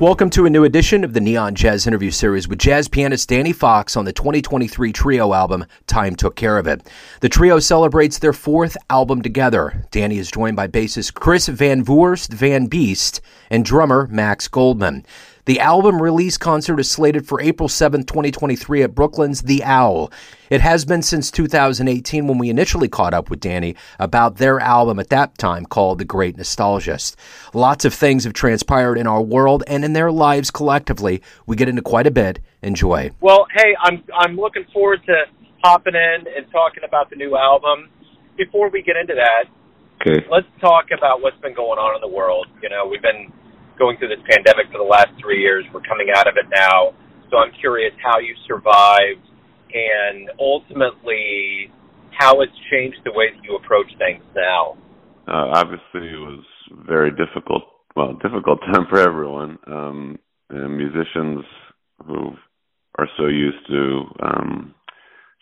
Welcome to a new edition of the Neon Jazz interview series with jazz pianist Danny Fox on the 2023 trio album Time Took Care of It. The trio celebrates their fourth album together. Danny is joined by bassist Chris Van Voorst Van Beest and drummer Max Goldman. The album release concert is slated for April 7, 2023 at Brooklyn's The Owl. It has been since 2018 when we initially caught up with Danny about their album at that time called The Great Nostalgist. Lots of things have transpired in our world and in their lives collectively. We get into quite a bit. Enjoy. Well, hey, I'm I'm looking forward to hopping in and talking about the new album. Before we get into that, okay. let's talk about what's been going on in the world. You know, we've been going through this pandemic for the last three years. We're coming out of it now. So I'm curious how you survived and ultimately how it's changed the way that you approach things now. Uh, obviously, it was very difficult. Well, difficult time for everyone. Um, and musicians who are so used to um,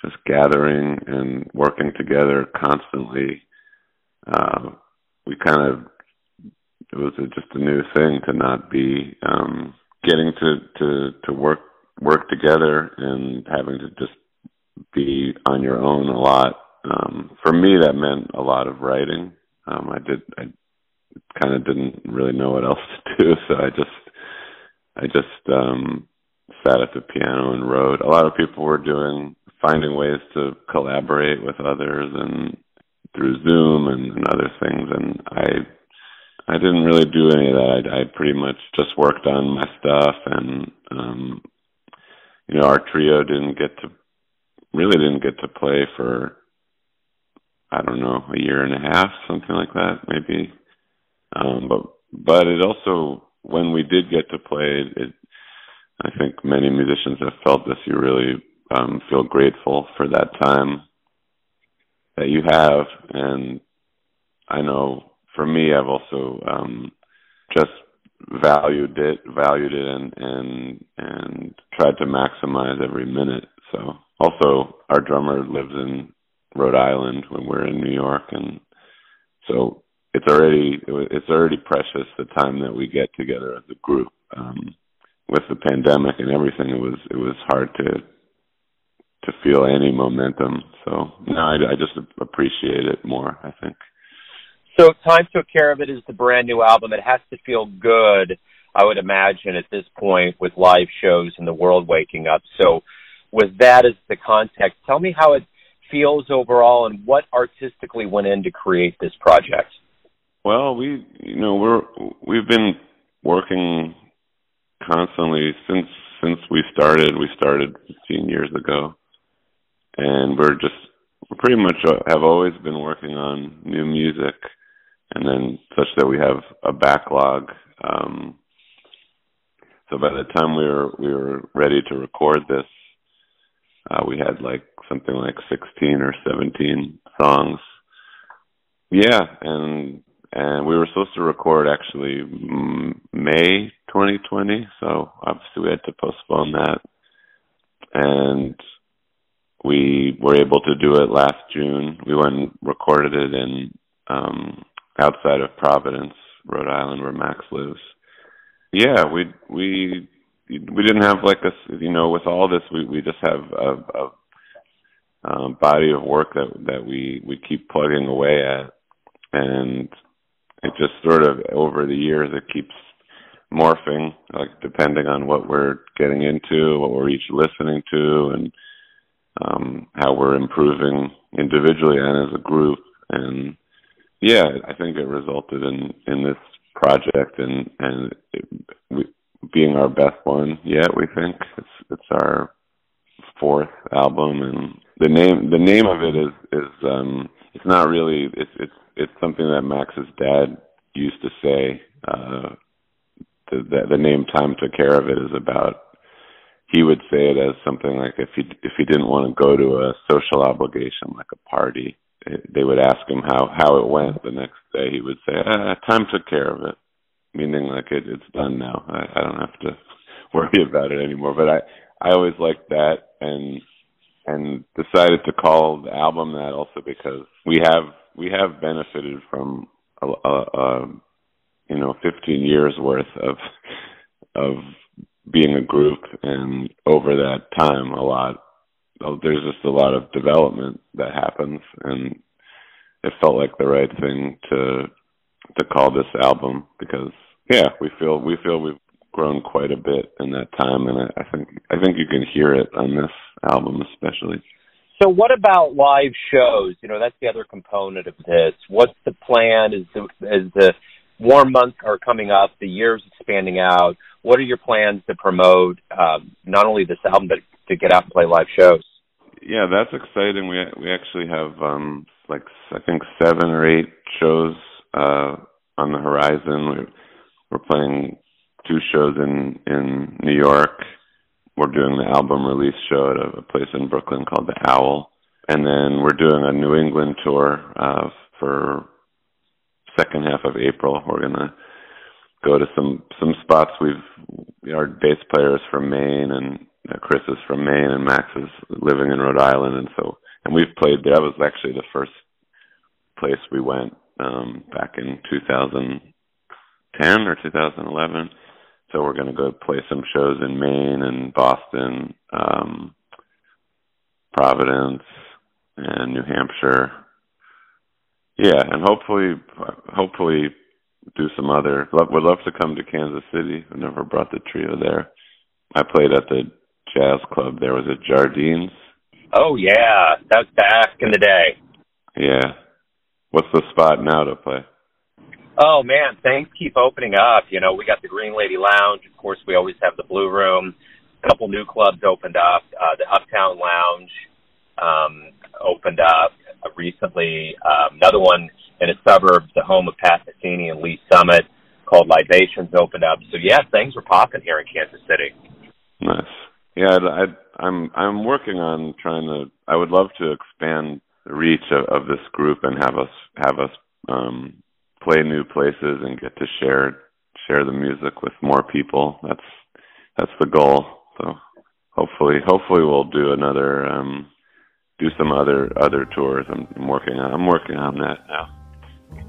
just gathering and working together constantly. Uh, we kind of it was a, just a new thing to not be um, getting to to to work work together and having to just be on your own a lot. Um, for me, that meant a lot of writing. Um, I did I kind of didn't really know what else to do, so I just I just um, sat at the piano and wrote. A lot of people were doing finding ways to collaborate with others and through Zoom and, and other things, and I I didn't really do any of that. I, I pretty much just worked on my stuff, and um, you know, our trio didn't get to really didn't get to play for I don't know a year and a half, something like that, maybe. Um, but but it also when we did get to play, it I think many musicians have felt this. You really um, feel grateful for that time that you have, and I know for me, I've also um, just valued it, valued it, and and and tried to maximize every minute. So, also, our drummer lives in Rhode Island when we're in New York, and so it's already it's already precious the time that we get together as a group. Um, with the pandemic and everything, it was it was hard to to feel any momentum. So no, I, I just appreciate it more. I think. So Time Took Care of It is the brand new album. It has to feel good, I would imagine, at this point with live shows and the world waking up. So with that as the context, tell me how it feels overall and what artistically went in to create this project. Well, we you know, we're we've been working constantly since since we started. We started 15 years ago. And we're just pretty much have always been working on new music and then such that we have a backlog. Um, so by the time we were we were ready to record this, uh, we had like something like 16 or 17 songs. Yeah, and and we were supposed to record actually May 2020, so obviously we had to postpone that. And we were able to do it last June. We went and recorded it in um outside of Providence, Rhode Island, where Max lives. Yeah, we we we didn't have like a you know with all this we we just have a, a um, body of work that that we we keep plugging away at, and it just sort of over the years it keeps morphing like depending on what we're getting into, what we're each listening to, and um, how we're improving individually and as a group, and yeah, I think it resulted in in this project and and it, we, being our best one yet. We think it's it's our fourth album, and the name the name of it is is um it's not really it's it's it's something that Max's dad used to say. Uh, the, the the name "Time Took Care of It" is about. He would say it as something like if he if he didn't want to go to a social obligation like a party, they would ask him how how it went. The next day he would say ah, time took care of it. Meaning like it it's done now. I i don't have to worry about it anymore. But i i always liked that and and decided to call the album that also because we have we have benefited from a, a, a you know 15 years worth of of being a group and over that time a lot there's just a lot of development that happens and it felt like the right thing to to call this album because yeah we feel we feel we've grown quite a bit in that time and I, I think I think you can hear it on this album especially so what about live shows? You know, that's the other component of this. What's the plan as the, as the warm months are coming up, the year's expanding out? What are your plans to promote um, not only this album but to get out and play live shows? Yeah, that's exciting. We we actually have um like I think seven or eight shows uh on the horizon. We're we're playing two shows in in New York we're doing the album release show at a, place in Brooklyn called the Owl, and then we're doing a New England tour uh, for second half of April. We're gonna go to some some spots. We've our bass player is from Maine, and uh, Chris is from Maine, and Max is living in Rhode Island, and so and we've played there. That was actually the first place we went um, back in 2010 or 2011 so we're going to go play some shows in Maine and Boston, um, Providence, and New Hampshire. Yeah, and hopefully, hopefully, do some other. Love, would love to come to Kansas City. I never brought the trio there. I played at the jazz club. There was a Jardines. Oh yeah, that's back in the day. Yeah. What's the spot now to play? Oh man, things keep opening up. You know, we got the Green Lady Lounge. Of course, we always have the Blue Room. A couple new clubs opened up. Uh, the Uptown Lounge um, opened up recently. Um, another one in the suburbs, the home of Pat Metheny and Lee's Summit, called Libations, opened up. So yeah, things are popping here in Kansas City. Nice. Yeah, I, I, I'm I'm working on trying to. I would love to expand the reach of, of this group and have us have us um, play new places and get to share share the music with more people. That's that's the goal. So hopefully hopefully we'll do another um do some other other tours. I'm, I'm working on I'm working on that now.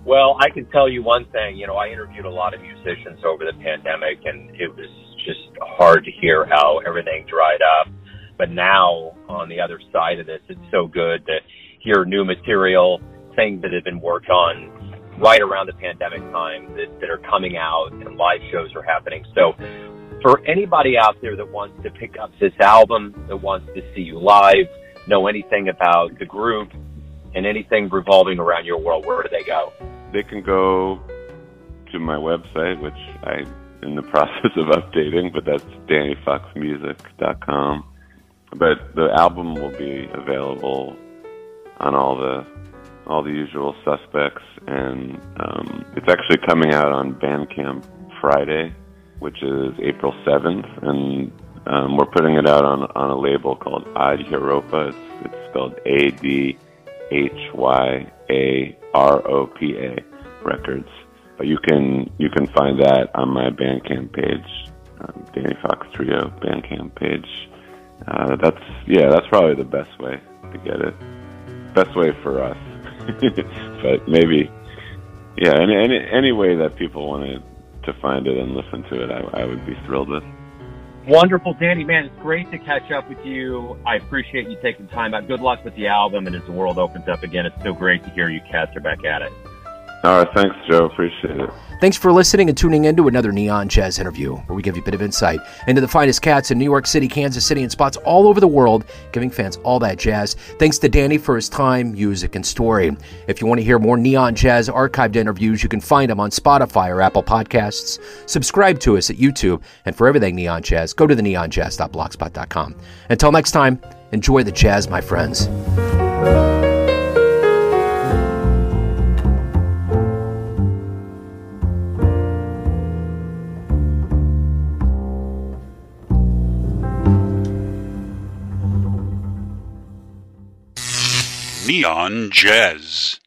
Well, I can tell you one thing. You know, I interviewed a lot of musicians over the pandemic, and it was just hard to hear how everything dried up. But now, on the other side of this, it's so good to hear new material, things that have been worked on right around the pandemic time that, that are coming out and live shows are happening. So for anybody out there that wants to pick up this album, that wants to see you live, know anything about the group and anything revolving around your world, where do they go? They can go to my website, which I'm in the process of updating, but that's dannyfoxmusic.com. But the album will be available on all the all the usual suspects, and um, it's actually coming out on Bandcamp Friday, which is April 7th, and um, we're putting it out on on a label called Adhyaropa. It's, it's spelled A D H Y A R O P A Records. But you can you can find that on my Bandcamp page, um, Danny Fox Trio Bandcamp page. Uh, that's yeah, that's probably the best way to get it. Best way for us. but maybe, yeah, any, any any way that people wanted to find it and listen to it, I, I would be thrilled with. Wonderful, Danny. Man, it's great to catch up with you. I appreciate you taking time out. Good luck with the album, and as the world opens up again, it's so great to hear you cats are back at it. All right, thanks, Joe. Appreciate it. Thanks for listening and tuning in to another Neon Jazz interview, where we give you a bit of insight into the finest cats in New York City, Kansas City, and spots all over the world, giving fans all that jazz. Thanks to Danny for his time, music, and story. If you want to hear more Neon Jazz archived interviews, you can find them on Spotify or Apple Podcasts. Subscribe to us at YouTube, and for everything Neon Jazz, go to the neonjazz.blogspot.com. Until next time, enjoy the jazz, my friends. Neon Jazz.